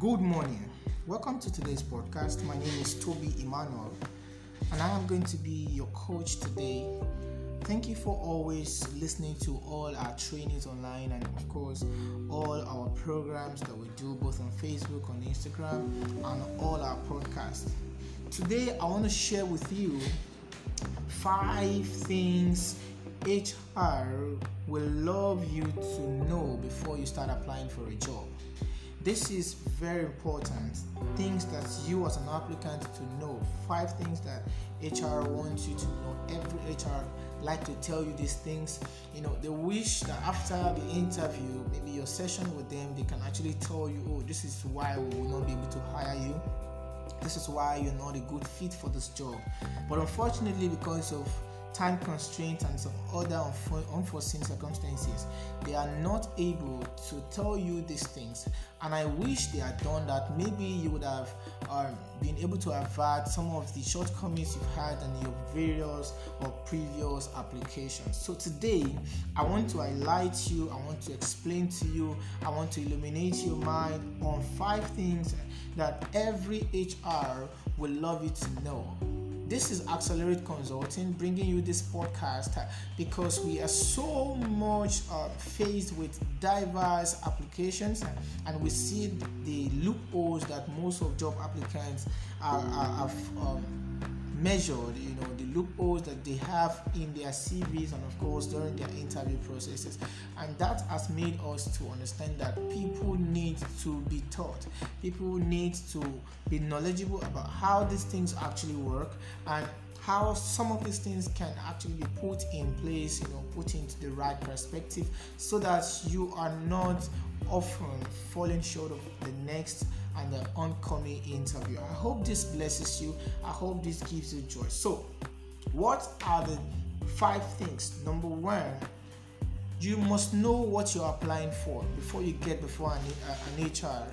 Good morning. Welcome to today's podcast. My name is Tobi Emmanuel, and I am going to be your coach today. Thank you for always listening to all our trainings online and, of course, all our programs that we do both on Facebook, on Instagram, and all our podcasts. Today, I want to share with you five things HR will love you to know before you start applying for a job. This is very important. Things that you as an applicant to know. Five things that HR wants you to know. Every HR like to tell you these things. You know, they wish that after the interview, maybe your session with them, they can actually tell you, oh, this is why we will not be able to hire you. This is why you're not a good fit for this job. But unfortunately, because of time constraints and some other unforeseen circumstances, they are not able to tell you these things. And I wish they had done that. Maybe you would have um, been able to avert some of the shortcomings you've had in your various or previous applications. So today, I want to highlight you, I want to explain to you, I want to illuminate your mind on five things that every HR will love you to know this is Accelerate Consulting bringing you this podcast because we are so much uh, faced with diverse applications and we see the loopholes that most of job applicants are, are have um, measured, you know, the loopholes that they have in their CVs and of course during their interview processes. And that has made us to understand that people need to be taught. People need to be knowledgeable about how these things actually work and how some of these things can actually be put in place, you know, put into the right perspective so that you are not often falling short of the next and the oncoming interview. I hope this blesses you. I hope this gives you joy. So, what are the five things? Number one, you must know what you're applying for before you get before an, uh, an HR.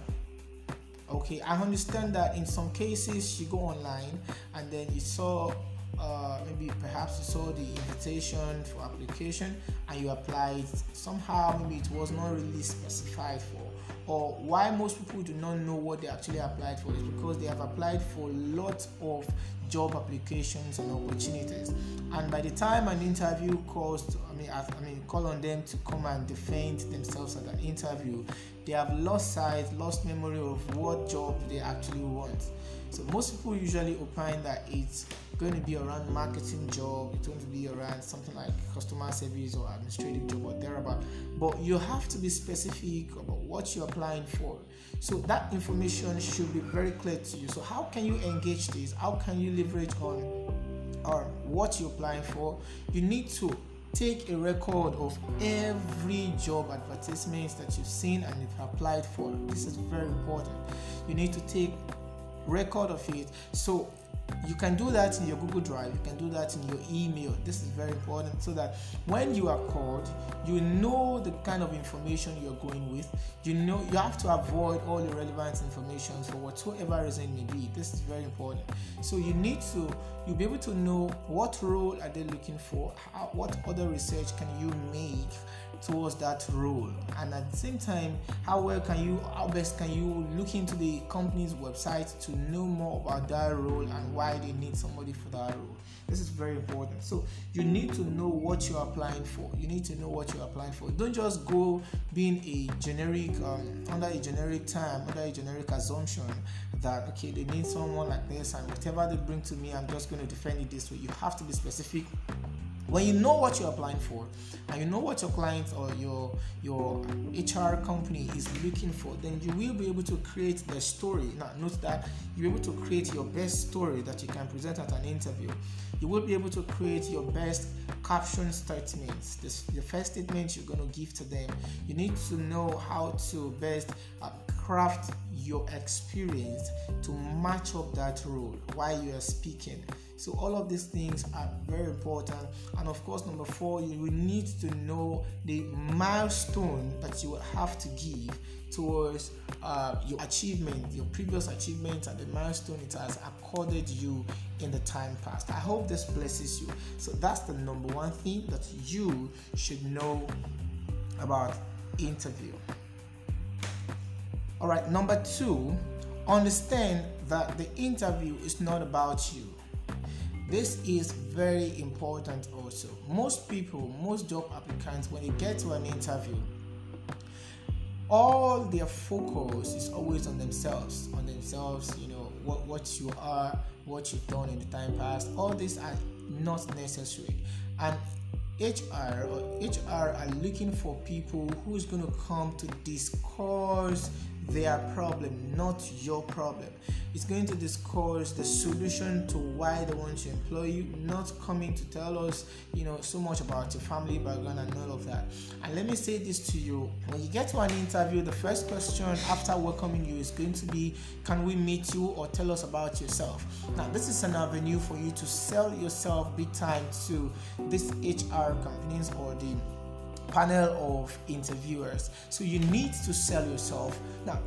Okay, I understand that in some cases you go online and then you saw uh, maybe perhaps you saw the invitation for application and you applied somehow maybe it was not really specified for or why most people do not know what they actually applied for is because they have applied for lots of job applications and opportunities. And by the time an interview calls to, I mean I, I mean call on them to come and defend themselves at an interview they have lost sight lost memory of what job they actually want. So most people usually opine that it's going to be around marketing job, it's going to be around something like customer service or administrative job or thereabout. But you have to be specific about what you're applying for. So that information should be very clear to you. So how can you engage this? How can you leverage on or what you're applying for? You need to take a record of every job advertisements that you've seen and you've applied for. This is very important. You need to take record of it. So you can do that in your Google Drive, you can do that in your email. This is very important so that when you are called, you know the kind of information you're going with. You know you have to avoid all irrelevant information for whatsoever reason may be. This is very important. So you need to you'll be able to know what role are they looking for, how, what other research can you make towards that role. And at the same time how well can you how best can you look into the company's website to know more about that role and why they need somebody for that role? This is very important. So you need to know what you're applying for. You need to know what you're applying for. Don't just go being a generic um, under a generic term under a generic assumption that okay they need someone like this and whatever they bring to me i'm just going to defend it this way. You have to be specific when you know what you're applying for and you know what your client or your your hr company is looking for then you will be able to create the story. Now note that you're able to create your best story that you can present at an interview. You will be able to create your best caption statements. This, the first statement you're going to give to them. You need to know how to best uh, craft your experience to match up that role while you are speaking. So, all of these things are very important. And of course, number four, you will need to know the milestone that you will have to give towards uh, your achievement, your previous achievements, and the milestone it has accorded you in the time past. I hope this blesses you. So, that's the number one thing that you should know about interview. All right, number two, understand that the interview is not about you. This is very important also. Most people, most job applicants, when they get to an interview, all their focus is always on themselves, on themselves, you know, what, what you are, what you've done in the time past. All these are not necessary. And HR or HR are looking for people who's going to come to discuss their problem, not your problem. It's going to discuss the solution to why they want to employ you, not coming to tell us, you know, so much about your family background and all of that. And let me say this to you when you get to an interview, the first question after welcoming you is going to be, Can we meet you or tell us about yourself? Now, this is an avenue for you to sell yourself big time to this HR companies or the panel of interviewers. So you need to sell yourself. Now,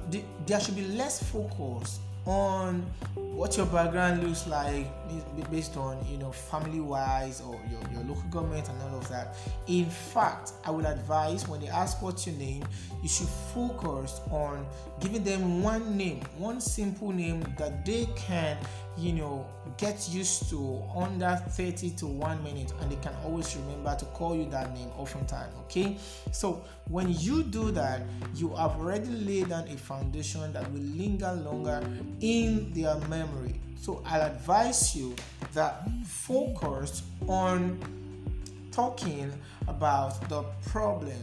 there should be less focus on what your background looks like based on you know family wise or your, your local government and all of that. In fact i would advise when they ask what's your name you should focus on giving them one name one simple name that they can you know get used to under 30 to 1 minute and they can always remember to call you that name oftentimes okay? So when you do that you have already laid down a foundation that will linger longer in their memory so i'll advise you that focus on talking about the problem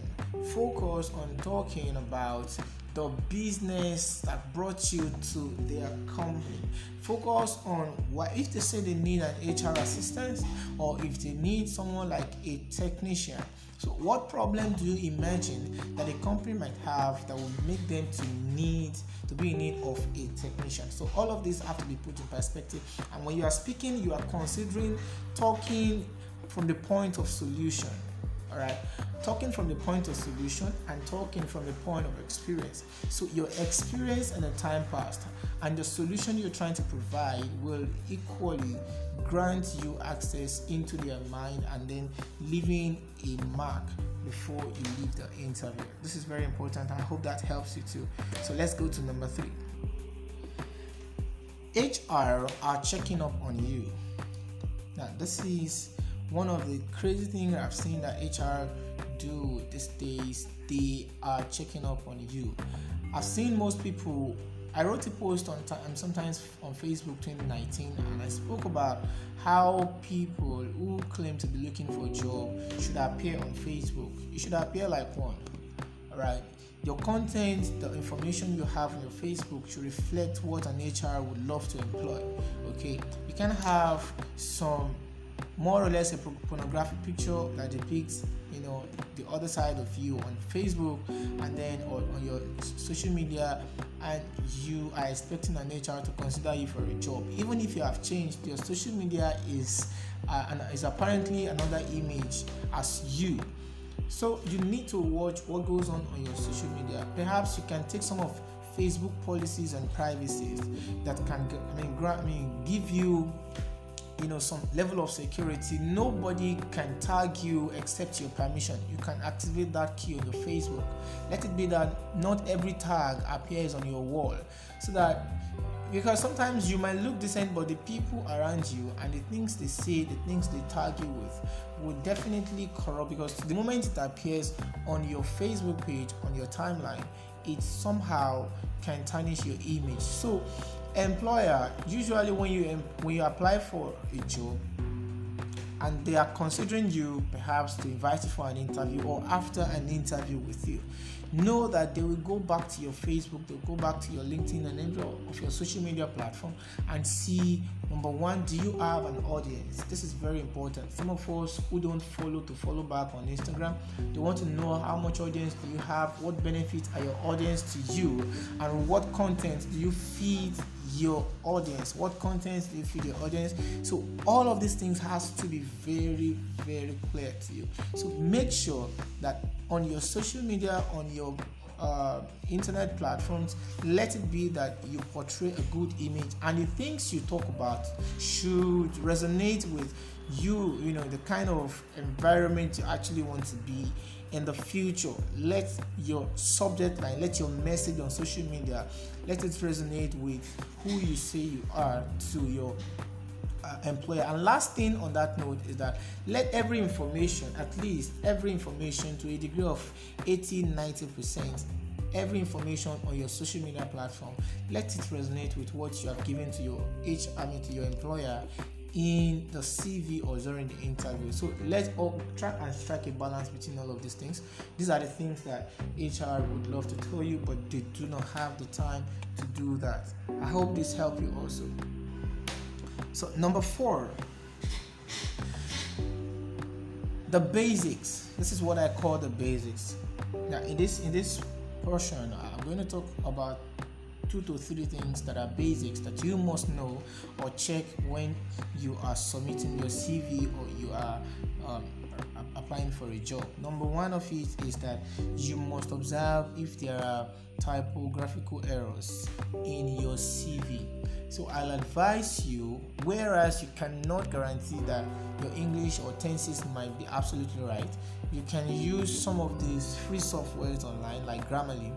focus on talking about the business that brought you to their company. Focus on what if they say they need an HR assistant or if they need someone like a technician. So, what problem do you imagine that a company might have that will make them to need to be in need of a technician? So, all of these have to be put in perspective. And when you are speaking, you are considering talking from the point of solution all right talking from the point of solution and talking from the point of experience so your experience and the time past and the solution you're trying to provide will equally grant you access into their mind and then leaving a mark before you leave the interview this is very important i hope that helps you too so let's go to number three hr are checking up on you now this is one of the crazy things I've seen that HR do these days, they are checking up on you. I've seen most people. I wrote a post on time, um, sometimes on Facebook 2019, and I spoke about how people who claim to be looking for a job should appear on Facebook. You should appear like one, right? Your content, the information you have on your Facebook should reflect what an HR would love to employ. Okay, you can have some more or less a pornographic picture that depicts you know the other side of you on facebook and then on, on your social media. And you are expecting an hr to consider you for a job. Even if you have changed your social media is uh, and is apparently another image as you. So you need to watch what goes on on your social media. Perhaps you can take some of facebook policies and privacies that can i mean, gra- I mean give you you know some level of security nobody can tag you except your permission. You can activate that key on your facebook. Let it be that not every tag appears on your wall. So that because sometimes you might look decent but the people around you and the things they say the things they tag you with will definitely corrupt. Because the moment it appears on your facebook page on your timeline it somehow can tarnish your image. So employer usually when you when you apply for a job and they are considering you perhaps to invite you for an interview or after an interview with you know that they will go back to your facebook they'll go back to your linkedin and every of your social media platform and see number one do you have an audience? This is very important. Some of us who don't follow to follow back on instagram they want to know how much audience do you have what benefits are your audience to you and what content do you feed your audience? What content do you feed your audience? So all of these things has to be very very clear to you. So make sure that on your social media on your uh, internet platforms, let it be that you portray a good image and the things you talk about should resonate with you, you know, the kind of environment you actually want to be in the future. Let your subject line, let your message on social media, let it resonate with who you say you are to your uh, employer. And last thing on that note is that let every information, at least every information to a degree of 80 90%, every information on your social media platform, let it resonate with what you have given to your H, I mean to your employer in the CV or during the interview. So let's all try and strike a balance between all of these things. These are the things that HR would love to tell you, but they do not have the time to do that. I hope this helped you also. So number four, the basics. This is what I call the basics. Now in this in this portion, I'm going to talk about two to three things that are basics that you must know or check when you are submitting your CV or you are um, applying for a job. Number one of it is that you must observe if there are typographical errors in your CV. So I'll advise you, whereas you cannot guarantee that your English or tenses might be absolutely right, you can use some of these free softwares online like Grammarly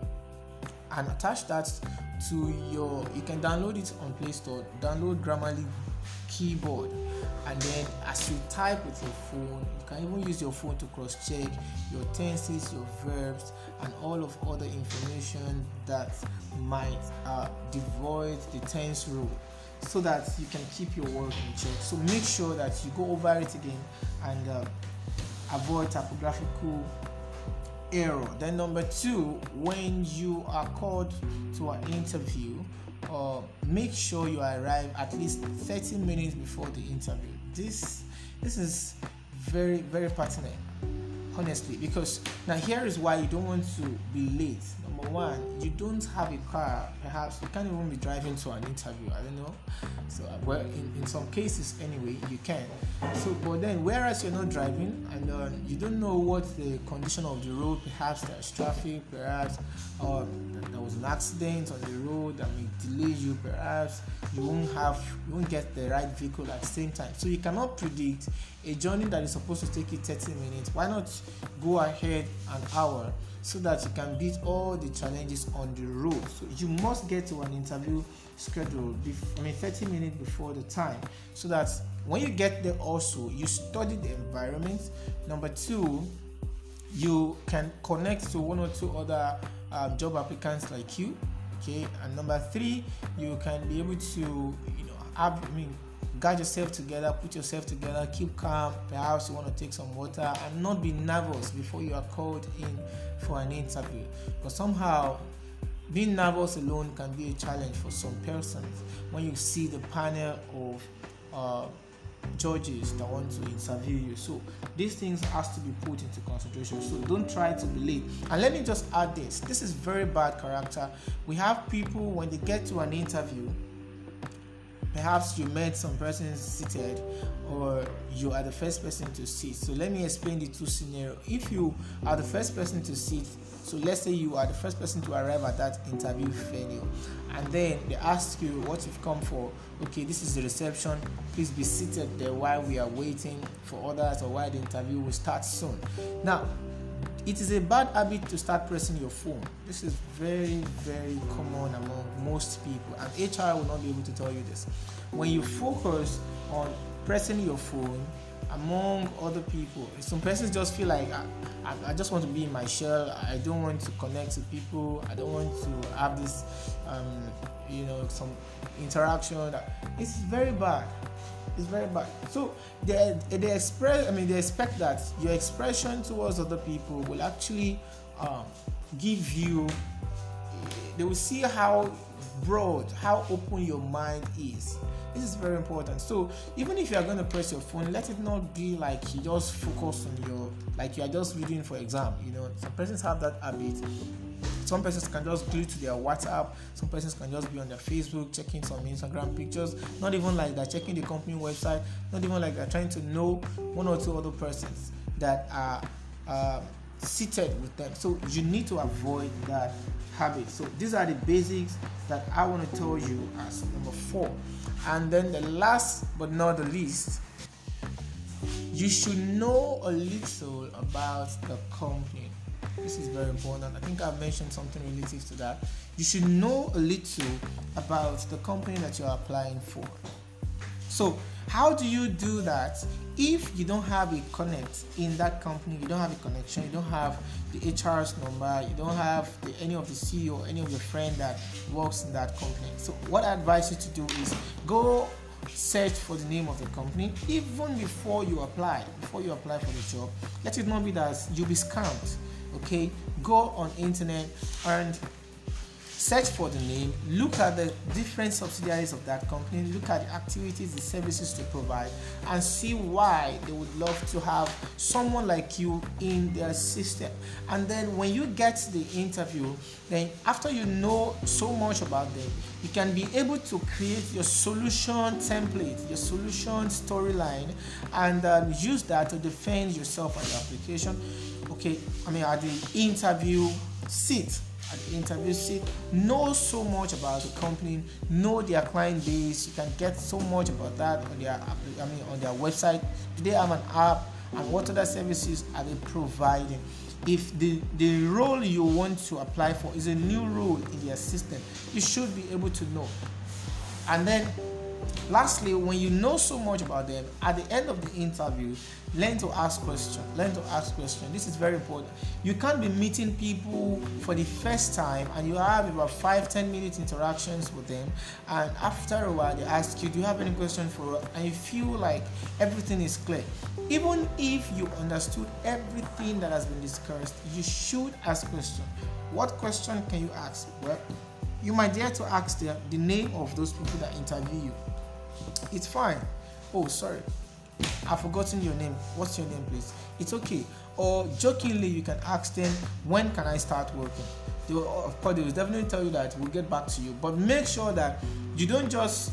and attach that to your you can download it on play store. Download grammarly keyboard. And then as you type with your phone you can even use your phone to cross check your tenses your verbs and all of other information that might uh, devoid the tense rule so that you can keep your work in check. So make sure that you go over it again and uh, avoid typographical error. Then number two, when you are called to an interview, uh, make sure you arrive at least 30 minutes before the interview. This this is very very pertinent, honestly, because now here is why you don't want to be late number one, you don't have a car, perhaps you can't even be driving to an interview. I don't know. So, uh, well, in, in some cases, anyway, you can. So, but then, whereas you're not driving and uh, you don't know what the condition of the road, perhaps there's traffic, perhaps uh, there was an accident on the road that may delay you, perhaps you won't have, you won't get the right vehicle at the same time. So, you cannot predict a journey that is supposed to take you 30 minutes. Why not go ahead an hour? So that you can beat all the challenges on the road. So you must get to an interview schedule, I mean 30 minutes before the time, so that when you get there also you study the environment. Number two, you can connect to one or two other um, job applicants like you. Okay, and number three, you can be able to you know have I mean guard yourself together, put yourself together, keep calm. Perhaps you want to take some water and not be nervous before you are called in for an interview. But somehow, being nervous alone can be a challenge for some persons when you see the panel of uh, judges that want to interview you. So these things has to be put into consideration. So don't try to be late. And let me just add this. This is very bad character. We have people when they get to an interview, perhaps you met some person seated or you are the first person to sit. So let me explain the two scenario. If you are the first person to sit so let's say you are the first person to arrive at that interview venue and then they ask you what you've come for. Okay this is the reception. Please be seated there while we are waiting for others or while the interview will start soon. Now it is a bad habit to start pressing your phone. This is very, very common among most people, and HR will not be able to tell you this. When you focus on pressing your phone among other people, some persons just feel like I, I, I just want to be in my shell. I don't want to connect to people. I don't want to have this, um, you know, some interaction. It's very bad it's very bad. So they they express. I mean, they expect that your expression towards other people will actually um, give you. They will see how broad, how open your mind is. This is very important. So even if you are going to press your phone, let it not be like you just focus on your, like you are just reading for exam. You know, some persons have that habit some persons can just glue to their WhatsApp, some persons can just be on their Facebook checking some Instagram pictures, not even like that, checking the company website, not even like that, trying to know one or two other persons that are uh, seated with them. So you need to avoid that habit. So these are the basics that I want to tell you as number four. And then the last but not the least, you should know a little about the company. This is very important. I think I've mentioned something relative to that. You should know a little about the company that you're applying for. So, how do you do that if you don't have a connect in that company? You don't have a connection. You don't have the HR's number. You don't have the, any of the CEO any of your friend that works in that company. So, what I advise you to do is go search for the name of the company even before you apply. Before you apply for the job, let it not be that you'll be scammed. Okay, go on internet and search for the name, look at the different subsidiaries of that company, look at the activities, the services they provide, and see why they would love to have someone like you in their system. And then when you get the interview, then after you know so much about them, you can be able to create your solution template, your solution storyline, and um, use that to defend yourself on the application. Okay, I mean, at the interview seat at the interview seat know so much about the company know their client base. You can get so much about that on their i mean on their website. Do they have an app? And what other services are they providing? If the the role you want to apply for is a new role in their system you should be able to know. And then lastly when you know so much about them at the end of the interview learn to ask questions learn to ask questions this is very important. You can't be meeting people for the first time and you have about five, ten minute interactions with them and after a while they ask you do you have any question for us? And you feel like everything is clear. Even if you understood everything that has been discussed you should ask questions what question can you ask? Well you might dare to ask the, the name of those people that interview you it's fine. Oh, sorry. I've forgotten your name. What's your name, please? It's okay. Or jokingly, you can ask them, when can I start working? They will, of course, they will definitely tell you that we'll get back to you. But make sure that you don't just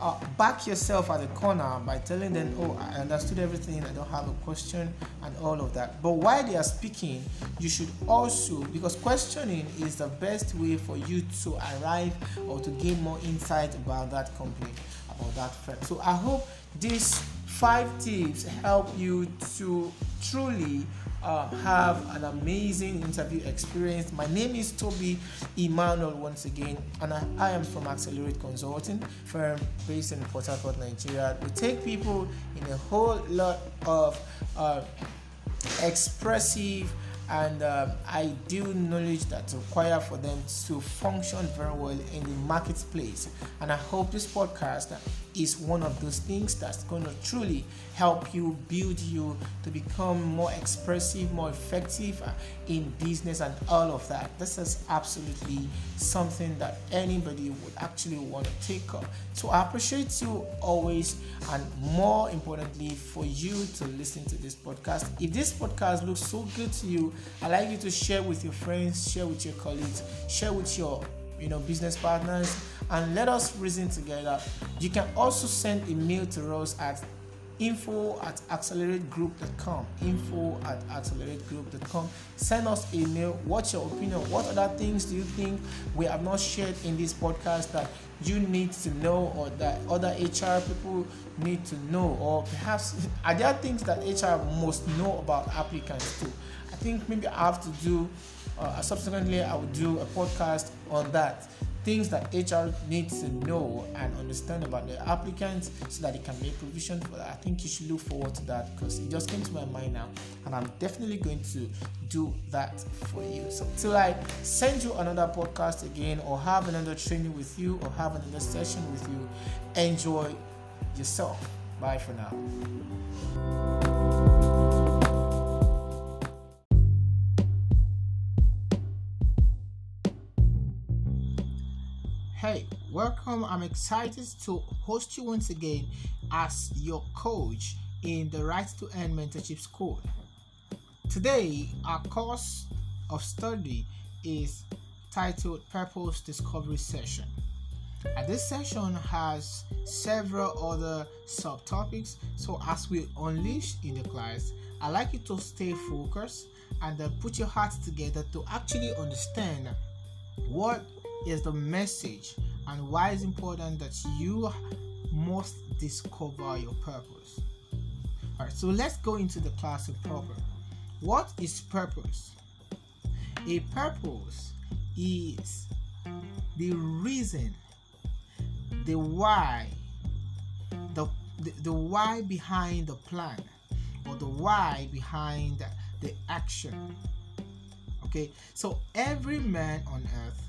uh, back yourself at the corner by telling them, Oh, I understood everything, I don't have a question, and all of that. But while they are speaking, you should also, because questioning is the best way for you to arrive or to gain more insight about that company, about that firm. So I hope these five tips help you to truly uh, have an amazing interview experience. My name is Tobi Emmanuel once again, and I, I, am from Accelerate Consulting, firm based in Port Harcourt, Nigeria. We take people in a whole lot of uh, expressive and uh, ideal knowledge that's required for them to function very well in the marketplace. And I hope this podcast is one of those things that's going to truly help you build you to become more expressive, more effective uh, in business and all of that. This is absolutely something that anybody would actually want to take up. So I appreciate you always, and more importantly, for you to listen to this podcast. If this podcast looks so good to you, I'd like you to share with your friends, share with your colleagues, share with your you know business partners and let us reason together. You can also send a mail to us at info at accelerategroup.com info at accelerategroup.com send us a mail what's your opinion what other things do you think we have not shared in this podcast that you need to know or that other hr people need to know? Or perhaps are there things that hr must know about applicants too? I think maybe i have to do uh, subsequently i will do a podcast on that things that HR needs to know and understand about the applicants so that they can make provision for that. I think you should look forward to that because it just came to my mind now, and I'm definitely going to do that for you. So till I send you another podcast again, or have another training with you, or have another session with you, enjoy yourself. Bye for now. Welcome. I'm excited to host you once again as your coach in the Right to Earn Mentorship School. Today, our course of study is titled Purpose Discovery Session. And this session has several other subtopics. So as we unleash in the class, I'd like you to stay focused and uh, put your hearts together to actually understand what is the message and why it's important that you must discover your purpose. All right, so let's go into the class of purpose. What is purpose? A purpose is the reason, the why, the, the, the why behind the plan, or the why behind the action. Okay, so every man on earth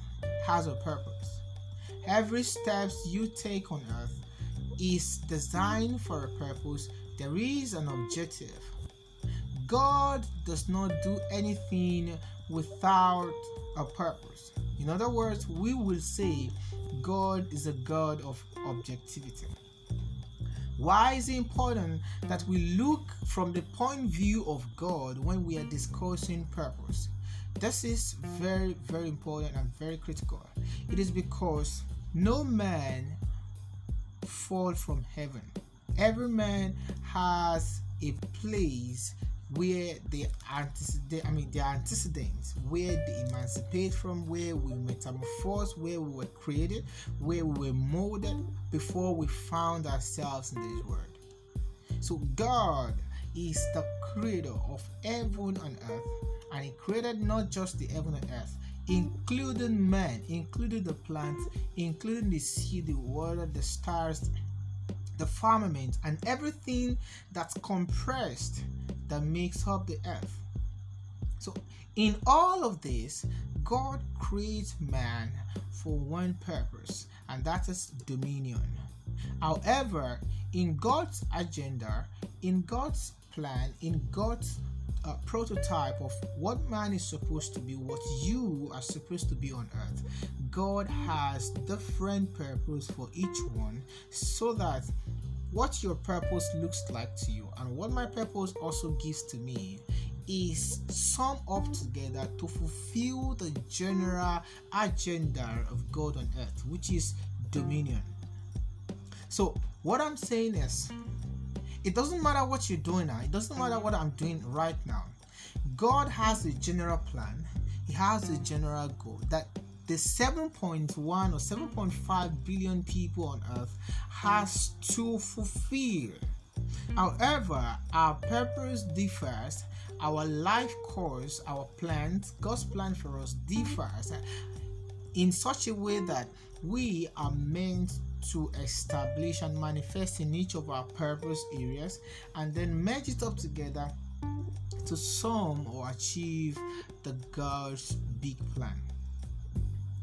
has a purpose. Every steps you take on earth is designed for a purpose. There is an objective. God does not do anything without a purpose. In other words, we will say God is a God of objectivity. Why is it important that we look from the point of view of God when we are discussing purpose? This is very, very important and very critical. It is because no man fall from heaven. Every man has a place where they antecedent I mean their antecedents, where they emancipate from, where we metamorphose, where we were created, where we were molded before we found ourselves in this world. So God is the creator of heaven and earth, and He created not just the heaven and earth, including man, including the plants, including the sea, the water, the stars, the firmament, and everything that's compressed that makes up the earth. So, in all of this, God creates man for one purpose, and that is dominion. However, in God's agenda, in God's plan, in God's uh, prototype of what man is supposed to be, what you are supposed to be on earth, God has different purpose for each one so that what your purpose looks like to you and what my purpose also gives to me is sum up together to fulfill the general agenda of God on earth, which is dominion. So, what I'm saying is, it doesn't matter what you're doing now, it doesn't matter what I'm doing right now. God has a general plan, He has a general goal that the 7.1 or 7.5 billion people on earth has to fulfill. However, our purpose differs, our life course, our plans, God's plan for us differs in such a way that we are meant to establish and manifest in each of our purpose areas and then merge it up together to sum or achieve the God's big plan.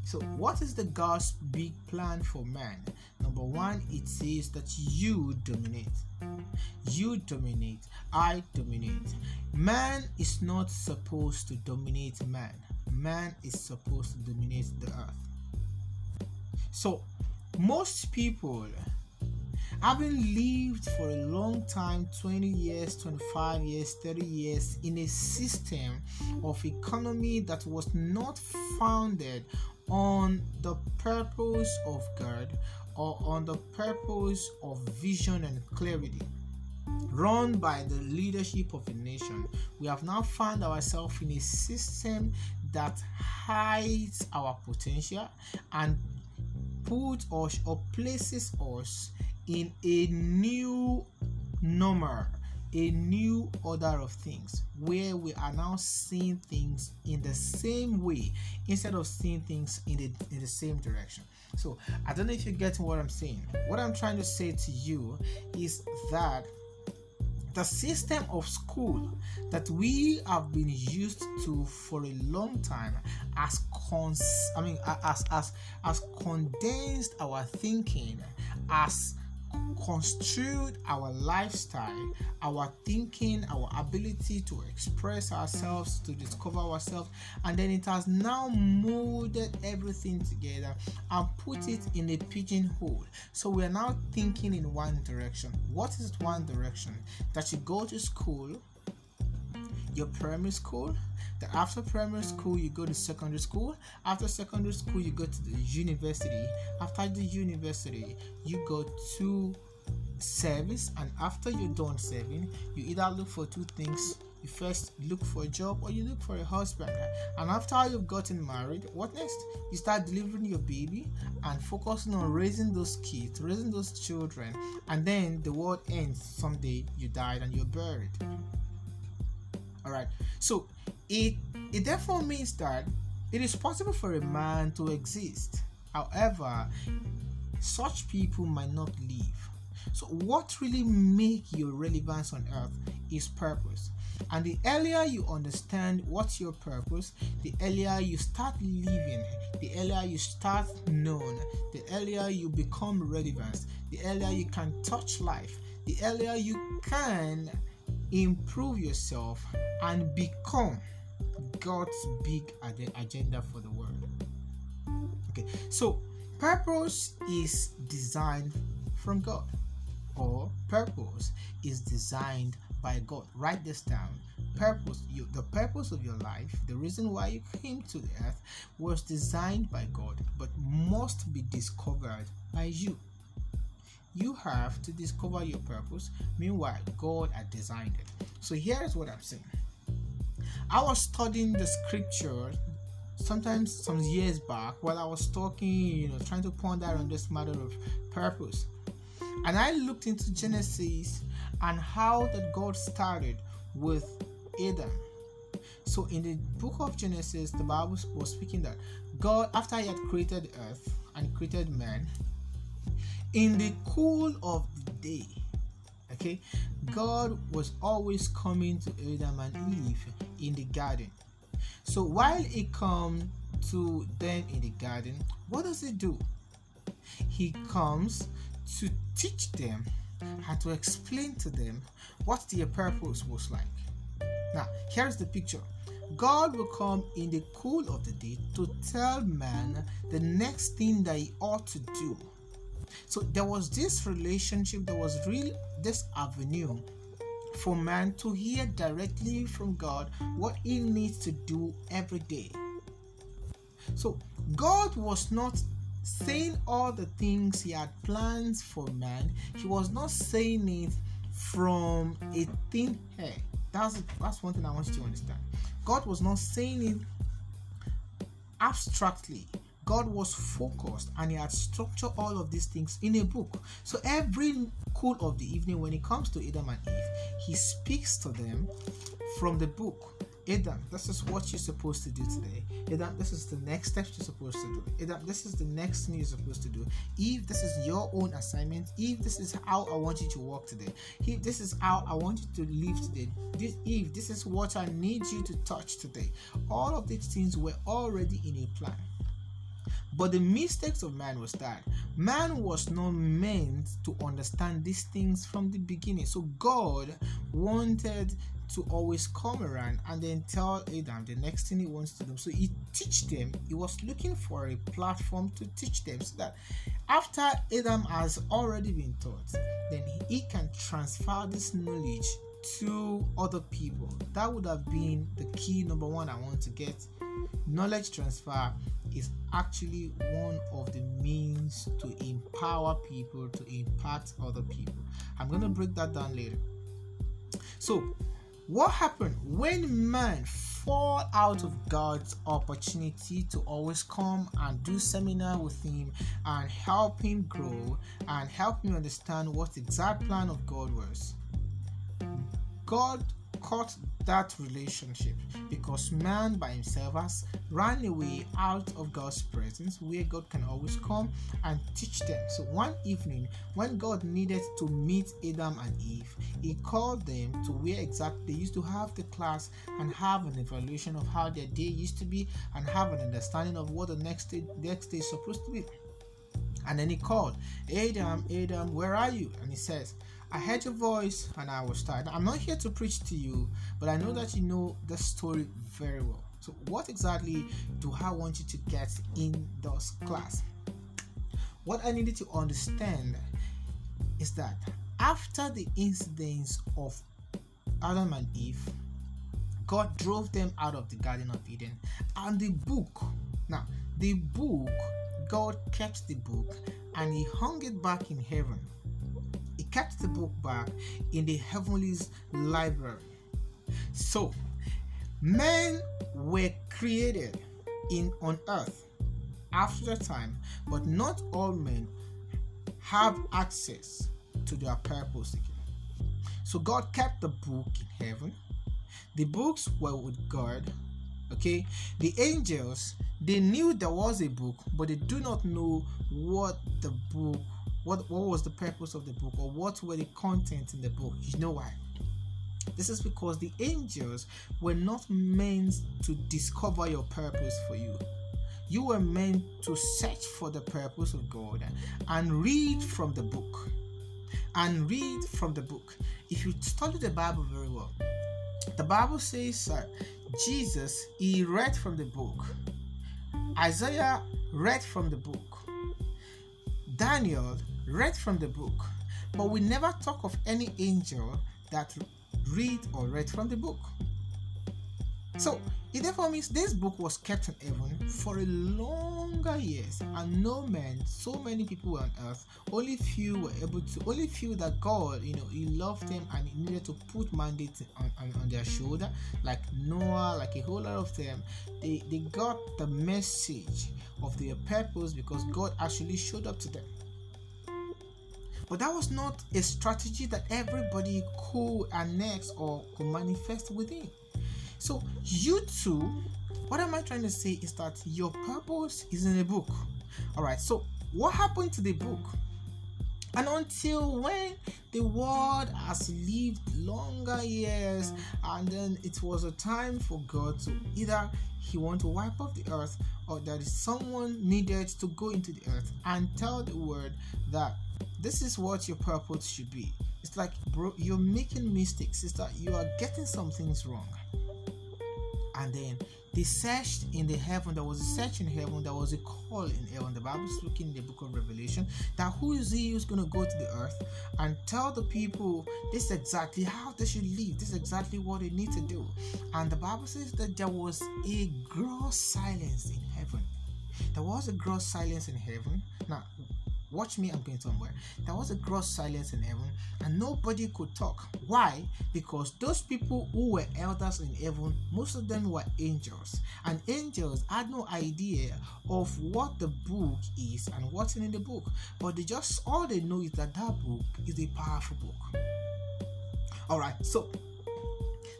So, what is the God's big plan for man? Number one, it says that you dominate. You dominate. I dominate. Man is not supposed to dominate man, man is supposed to dominate the earth. So, most people having lived for a long time 20 years 25 years 30 years in a system of economy that was not founded on the purpose of God or on the purpose of vision and clarity. Run by the leadership of a nation, we have now found ourselves in a system that hides our potential and puts us or places us in a new normal a new order of things where we are now seeing things in the same way instead of seeing things in the in the same direction. So i don't know if you get what i'm saying. What i'm trying to say to you is that the system of school that we have been used to for a long time has cons- I mean as as as condensed our thinking as construed our lifestyle, our thinking, our ability to express ourselves, to discover ourselves, and then it has now molded everything together and put it in a pigeonhole. So we are now thinking in one direction. What is one direction? That you go to school, your primary school, that after primary school you go to secondary school. After secondary school you go to the university. After the university you go to service and after you're done serving you either look for two things. You first look for a job or you look for a husband. And after you've gotten married what next? You start delivering your baby and focusing on raising those kids raising those children. And then the world ends someday you died and you're buried. All right. So it it therefore means that it is possible for a man to exist. However such people might not live. So what really make your relevance on earth is purpose. And the earlier you understand what's your purpose, the earlier you start living, the earlier you start known, the earlier you become relevant, the earlier you can touch life, the earlier you can improve yourself and become God's big agenda for the world. Okay, so purpose is designed from God, or purpose is designed by God. Write this down. Purpose, you, the purpose of your life, the reason why you came to the earth was designed by God, but must be discovered by you. You have to discover your purpose. Meanwhile, God had designed it. So here's what I'm saying. I was studying the scripture sometimes some years back while I was talking, you know, trying to ponder on this matter of purpose. And I looked into Genesis and how that God started with Adam. So in the book of Genesis, the Bible was speaking that God, after He had created earth and created man, in the cool of the day, okay, God was always coming to Adam and Eve in the garden. So while He come to them in the garden, what does He do? He comes to teach them and to explain to them what their purpose was like. Now, here's the picture God will come in the cool of the day to tell man the next thing that he ought to do. So there was this relationship, there was real this avenue for man to hear directly from God what he needs to do every day. So God was not saying all the things he had plans for man, he was not saying it from a thin hair. That's that's one thing I want you to understand. God was not saying it abstractly. God was focused and he had structured all of these things in a book. So every cool of the evening, when it comes to Adam and Eve, he speaks to them from the book Adam, this is what you're supposed to do today. Adam, this is the next step you're supposed to do. Adam, this is the next thing you're supposed to do. Eve, this is your own assignment. Eve, this is how I want you to work today. Eve, this is how I want you to live today. This, Eve, this is what I need you to touch today. All of these things were already in a plan. But the mistakes of man was that man was not meant to understand these things from the beginning. So God wanted to always come around and then tell Adam the next thing he wants to do. So he teach them. He was looking for a platform to teach them so that after Adam has already been taught, then he can transfer this knowledge to other people. That would have been the key number one I want to get. Knowledge transfer is actually one of the means to empower people to impact other people. I'm going to break that down later. So, what happened when man fall out of God's opportunity to always come and do seminar with him and help him grow and help him understand what the exact plan of God was? God cut that relationship because man by himself has run away out of God's presence where God can always come and teach them. So one evening, when God needed to meet Adam and Eve, he called them to where exactly they used to have the class and have an evaluation of how their day used to be and have an understanding of what the next day, next day is supposed to be. And then he called, Adam, Adam, where are you? And he says, I heard your voice and I was tired. I'm not here to preach to you, but I know that you know the story very well. So, what exactly do I want you to get in this class? What I needed to understand is that after the incidents of Adam and Eve, God drove them out of the Garden of Eden. And the book, now, the book, God kept the book and He hung it back in heaven. Kept the book back in the heavenly library. So, men were created in on earth after time, but not all men have access to their purpose again. So God kept the book in heaven. The books were with God. Okay, the angels they knew there was a book, but they do not know what the book, what what was the purpose of the book, or what were the content in the book. You know why? This is because the angels were not meant to discover your purpose for you. You were meant to search for the purpose of God and read from the book. And read from the book. If you study the Bible very well, the Bible says that Jesus he read from the book. Isaiah read from the book. Daniel read from the book. But we never talk of any angel that read or read from the book. So it therefore means this book was kept in heaven for a longer years, and no man, so many people were on earth, only few were able to, only few that God, you know, He loved them and He needed to put mandates on, on, on their shoulder, like Noah, like a whole lot of them. They they got the message of their purpose because God actually showed up to them. But that was not a strategy that everybody could annex or could manifest within. So, you too, what am I trying to say is that your purpose is in a book. All right, so what happened to the book? And until when the world has lived longer years, and then it was a time for God to either He want to wipe off the earth, or that someone needed to go into the earth and tell the world that this is what your purpose should be. It's like, bro, you're making mistakes. It's that you are getting some things wrong. And then they searched in the heaven. There was a search in heaven. There was a call in heaven. The bible speaking in the book of revelation that who is he who's going to go to the earth and tell the people this is exactly how they should live. This is exactly what they need to do. And the bible says that there was a gross silence in heaven. There was a gross silence in heaven. Now Watch me, I'm going somewhere. There was a gross silence in heaven, and nobody could talk. Why? Because those people who were elders in heaven, most of them were angels, and angels had no idea of what the book is and what's in the book. But they just all they know is that that book is a powerful book. All right, so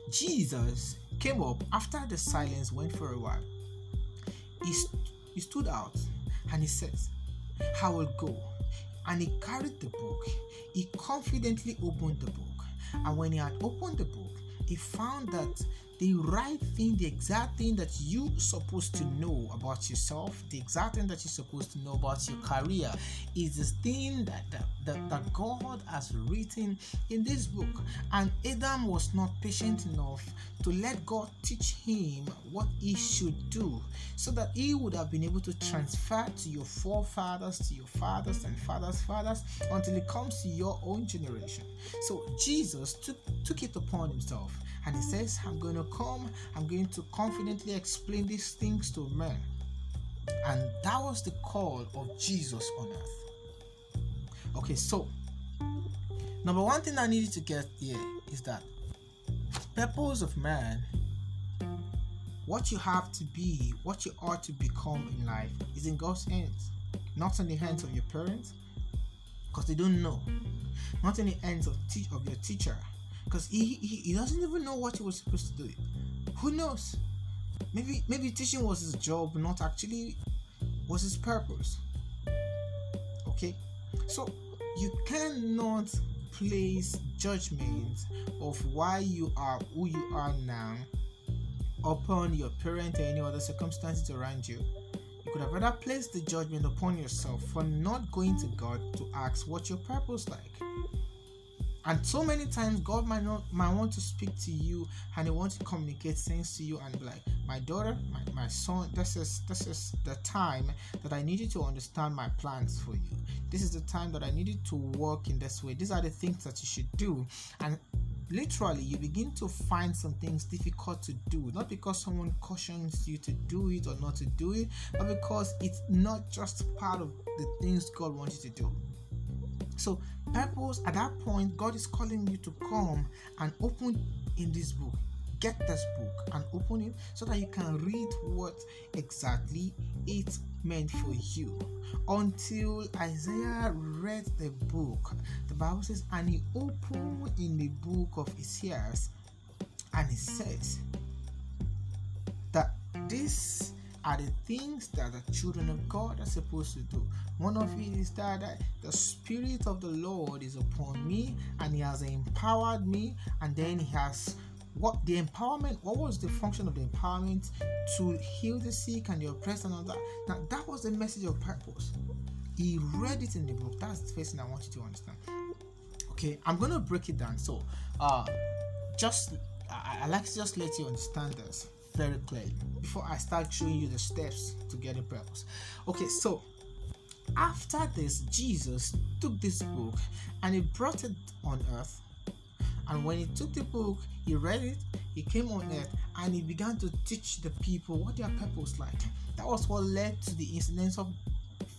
Jesus came up after the silence went for a while. He, st- he stood out and he says, I will go. And he carried the book. He confidently opened the book. And when he had opened the book, he found that the right thing, the exact thing that you supposed to know about yourself, the exact thing that you're supposed to know about your career, is the thing that, that, that, that God has written in this book. And Adam was not patient enough to let God teach him what he should do so that he would have been able to transfer to your forefathers, to your fathers and fathers' fathers until it comes to your own generation. So Jesus took, took it upon himself and he says, I'm going to come, I'm going to confidently explain these things to men. And that was the call of Jesus on earth. Okay, so number one thing I needed to get here is that purpose of man, what you have to be, what you ought to become in life, is in God's hands, not in the hands of your parents, because they don't know, not in the hands of, te- of your teacher, because he, he, he doesn't even know what he was supposed to do. Who knows? Maybe maybe teaching was his job, not actually was his purpose. Okay, so you cannot place judgment of why you are who you are now upon your parent or any other circumstances around you. You could have rather placed the judgment upon yourself for not going to God to ask what your purpose like. And so many times God might not might want to speak to you and he wants to communicate things to you and be like, my daughter, my, my son, this is this is the time that I need you to understand my plans for you. This is the time that I need you to work in this way. These are the things that you should do. And literally you begin to find some things difficult to do not because someone cautions you to do it or not to do it but because it's not just part of the things god wants you to do so purpose at that point god is calling you to come and open in this book get this book and open it so that you can read what exactly it meant for you until Isaiah read the book. The Bible says, and he opened in the book of Isaiah and it says that this are the things that the children of God are supposed to do. One of it is that the Spirit of the Lord is upon me and He has empowered me, and then He has what the empowerment what was the function of the empowerment? To heal the sick and the oppressed and all that. Now that was the message of purpose. He read it in the book. That's the first thing i want you to understand. Okay i'm gonna break it down. So uh just I, I like to just let you understand this very clearly before i start showing you the steps to getting purpose okay so after this jesus took this book and he brought it on earth and when he took the book, he read it, he came on earth, and he began to teach the people what their purpose like. That was what led to the incidents of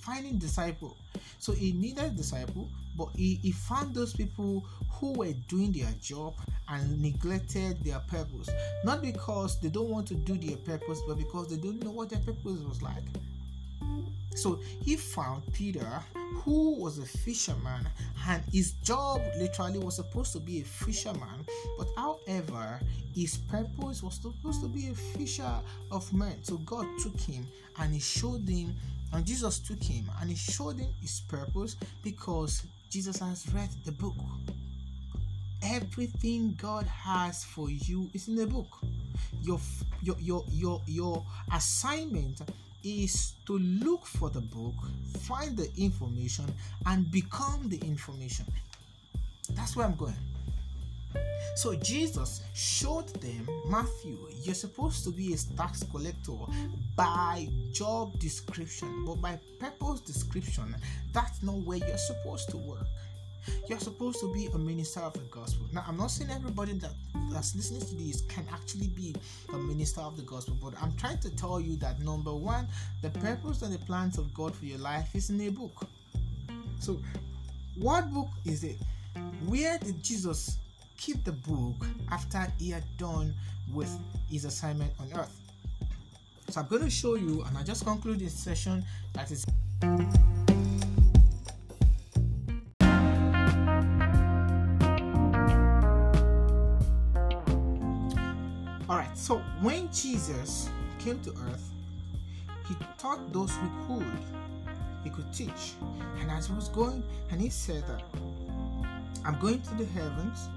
finding disciple. So he needed disciple, but he, he found those people who were doing their job and neglected their purpose. Not because they don't want to do their purpose, but because they don't know what their purpose was like. So he found Peter, who was a fisherman, and his job literally was supposed to be a fisherman, but however, his purpose was supposed to be a fisher of men. So God took him and he showed him, and Jesus took him and he showed him his purpose because Jesus has read the book. Everything God has for you is in the book. Your your your your, your assignment is to look for the book, find the information, and become the information. That's where I'm going. So Jesus showed them, Matthew, you're supposed to be a tax collector by job description, but by purpose description, that's not where you're supposed to work. You're supposed to be a minister of the gospel. Now, I'm not saying everybody that that's listening to this can actually be a minister of the gospel, but I'm trying to tell you that number one, the purpose and the plans of God for your life is in a book. So, what book is it? Where did Jesus keep the book after he had done with his assignment on earth? So, I'm going to show you, and I just conclude this session that is. Alright, so when Jesus came to earth, he taught those who could. He could teach. And as he was going, and he said that I'm going to the heavens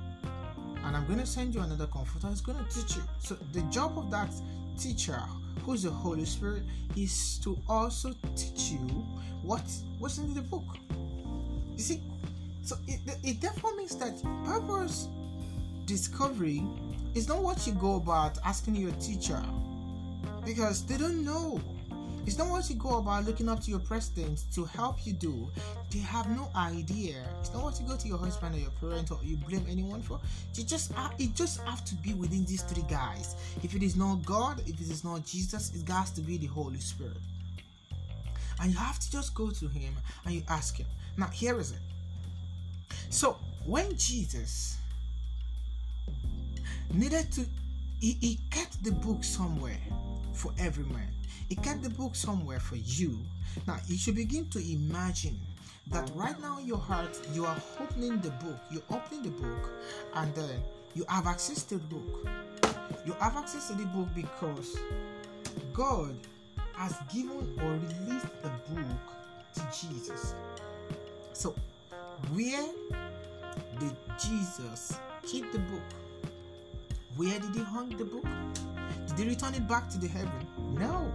and I'm going to send you another comforter who's going to teach you. So the job of that teacher, who's the Holy Spirit, is to also teach you what what's in the book. You see, so it, it therefore means that purpose discovery is not what you go about asking your teacher because they don't know. It's not what you go about looking up to your president to help you do. They have no idea. It's not what you go to your husband or your parent or you blame anyone for. You just it just have to be within these three guys. If it is not God, if it is not Jesus, it has to be the Holy Spirit. And you have to just go to him and you ask him. Now here is it. So when Jesus needed to he, he kept the book somewhere for every man he kept the book somewhere for you. Now you should begin to imagine that right now in your heart you are opening the book. You're opening the book and then you have access to the book. You have access to the book because god has given or released the book to jesus. So where did jesus keep the book? Where did he hang the book? Did he return it back to the heaven? No.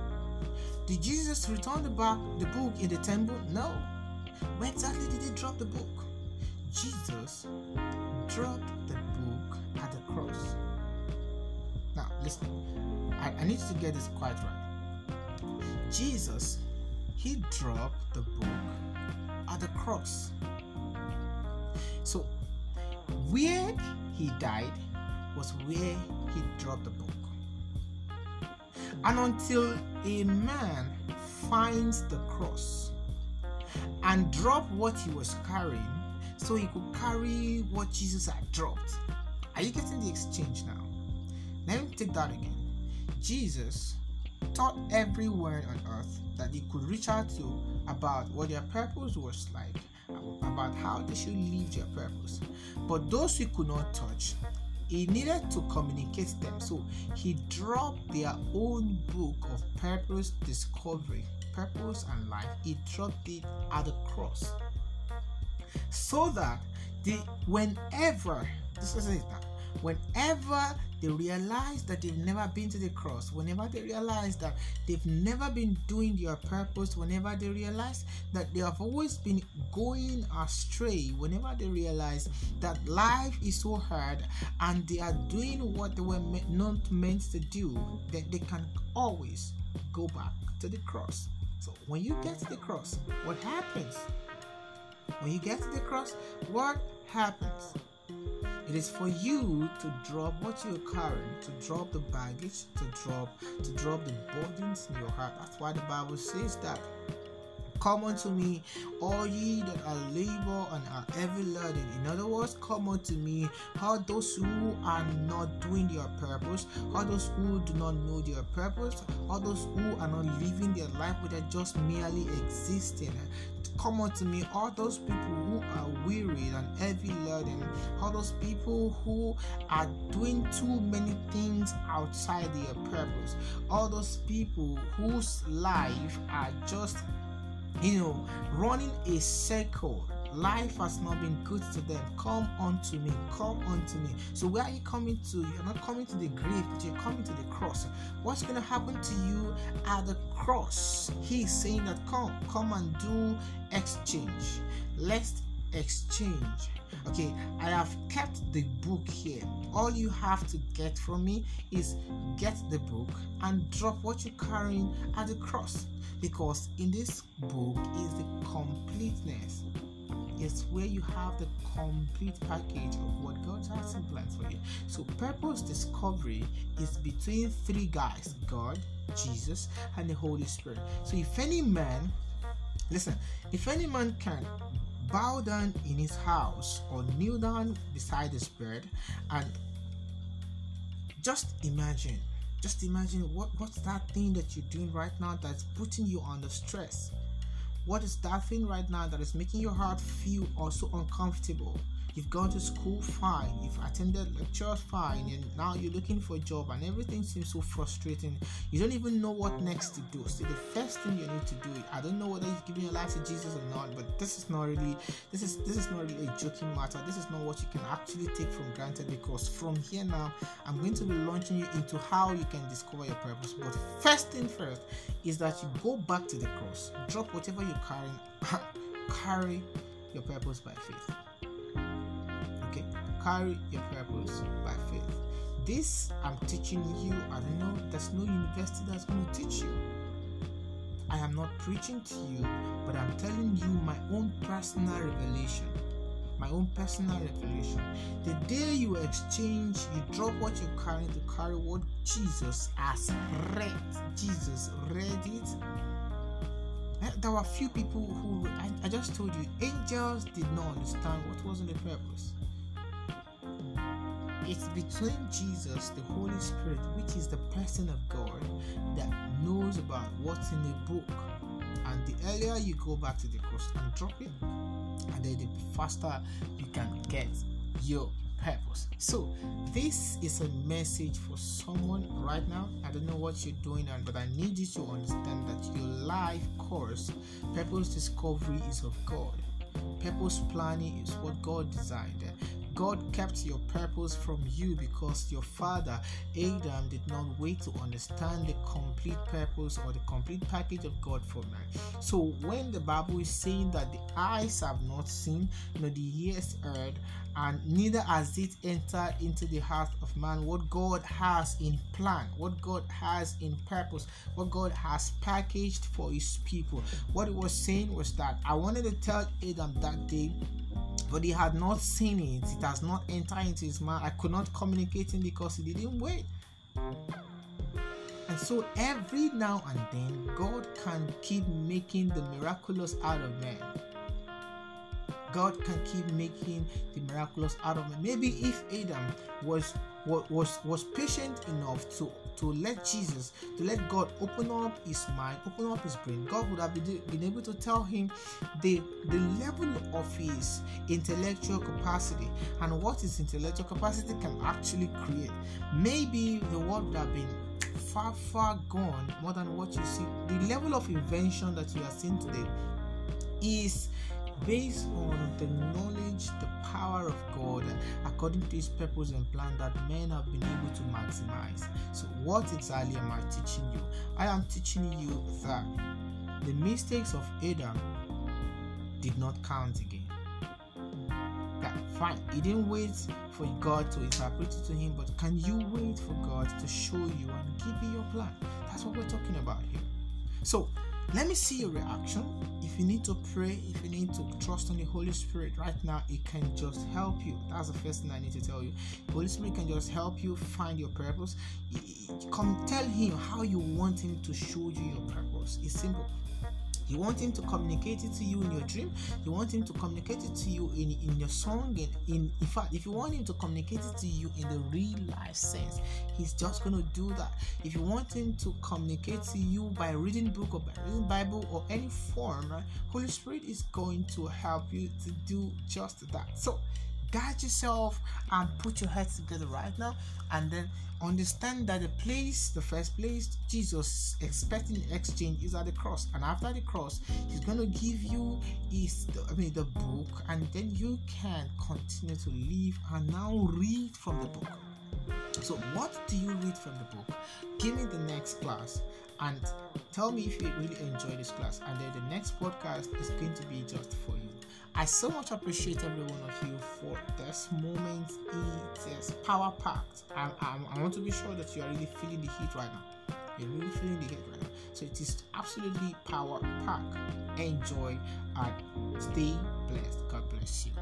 Did Jesus return the back the book in the temple? No. Where exactly did he drop the book? Jesus dropped the book at the cross. Now listen, I, I need to get this quite right. Jesus, he dropped the book at the cross. So where he died was where he dropped the book. Mm. And until a man finds the cross and drop what he was carrying so he could carry what Jesus had dropped. Are you getting the exchange now? Let me take that again. Jesus taught everyone on earth that he could reach out to about what their purpose was like, about how they should live their purpose. But those he could not touch, he needed to communicate them. So he dropped their own book of purpose discovery, purpose and life. He dropped it at the cross. So that the whenever this is it whenever they realize that they've never been to the cross, whenever they realize that they've never been doing their purpose, whenever they realize that they have always been going astray, whenever they realize that life is so hard and they are doing what they were not meant to do, that they can always go back to the cross. So when you get to the cross, what happens? When you get to the cross, what happens? It is for you to drop what you're carrying, to drop the baggage, to drop to drop the burdens in your heart. That's why the Bible says that Come unto me, all ye that are labor and are heavy laden. In other words, come unto me, all those who are not doing their purpose, all those who do not know their purpose, all those who are not living their life but are just merely existing. Come unto me, all those people who are weary and heavy laden, all those people who are doing too many things outside their purpose, all those people whose life are just you know, running a circle. Life has not been good to them. Come unto me. Come unto me. So where are you coming to? You're not coming to the grave, but you're coming to the cross. What's going to happen to you at the cross? He's saying that come, come and do exchange. Let's exchange. Okay, I have kept the book here. All you have to get from me is get the book and drop what you're carrying at the cross. Because in this book is the completeness. It's where you have the complete package of what God has in plan for you. So, purpose discovery is between three guys God, Jesus, and the Holy Spirit. So, if any man, listen, if any man can bow down in his house or kneel down beside his bed and just imagine just imagine what what's that thing that you're doing right now that's putting you under stress? What is that thing right now that is making your heart feel also uncomfortable You've gone to school fine, you've attended lectures fine, and now you're looking for a job, and everything seems so frustrating. You don't even know what next to do. So the first thing you need to do, I don't know whether you're giving your life to Jesus or not, but this is not really this is this is not really a joking matter. This is not what you can actually take for granted because from here now I'm going to be launching you into how you can discover your purpose. But first thing first is that you go back to the cross, drop whatever you're carrying, carry your purpose by faith carry your purpose by faith. This I'm teaching you, I don't know, there's no university that's going to teach you. I am not preaching to you, but I'm telling you my own personal revelation. My own personal revelation. The day you exchange, you drop what you're carrying to carry what Jesus has read. Jesus read it. Eh, there were a few people who I, I just told you angels did not understand what was in the purpose. It's between Jesus, the Holy Spirit, which is the person of God, that knows about what's in the book. And the earlier you go back to the cross and drop it, and then the faster you can get your purpose. So, this is a message for someone right now. I don't know what you're doing, and but I need you to understand that your life course, purpose discovery, is of God. Purpose planning is what God designed. God kept your purpose from you because your father Adam did not wait to understand the complete purpose or the complete package of God for man. So when the Bible is saying that the eyes have not seen, nor the ears heard, and neither has it entered into the heart of man what God has in plan, what God has in purpose, what God has packaged for his people. What it was saying was that I wanted to tell Adam that day but he had not seen it. It has not entered into his mind. I could not communicate him because he didn't wait. And so every now and then, God can keep making the miraculous out of man. God can keep making the miraculous out of man. Maybe if Adam was was was patient enough to to let Jesus, to let God open up his mind, open up his brain, God would have been, able to tell him the the level of his intellectual capacity and what his intellectual capacity can actually create. Maybe the world would have been far, far gone more than what you see. The level of invention that you are seeing today is based on the knowledge, the power of God, according to His purpose and plan that men have been able to maximize. So, what exactly am I teaching you? I am teaching you that the mistakes of Adam did not count again. Yeah, fine, he didn't wait for God to interpret it to him, but can you wait for God to show you and give you your plan? That's what we're talking about here. So, let me see your reaction. You need to pray, if you need to trust on the Holy Spirit right now, it can just help you. That's the first thing I need to tell you. Holy Spirit can just help you find your purpose. Come tell Him how you want Him to show you your purpose. It's simple. You want him to communicate it to you in your dream. You want him to communicate it to you in, in your song. And in, in fact, if you want him to communicate it to you in the real life sense, he's just going to do that. If you want him to communicate to you by reading book or by reading Bible or any form, right, Holy Spirit is going to help you to do just that. So guide yourself and put your heads together right now and then understand that the place the first place jesus expecting exchange is at the cross. And after the cross he's going to give you his i mean the book and then you can continue to live and now read from the book. So what do you read from the book? Give me the next class and tell me if you really enjoy this class. And then the next podcast is going to be just for you I so much appreciate every one of you for this moment. It is power packed. I, want to be sure that you are really feeling the heat right now. You're really feeling the heat right now. So it is absolutely power packed. Enjoy and stay blessed. God bless you.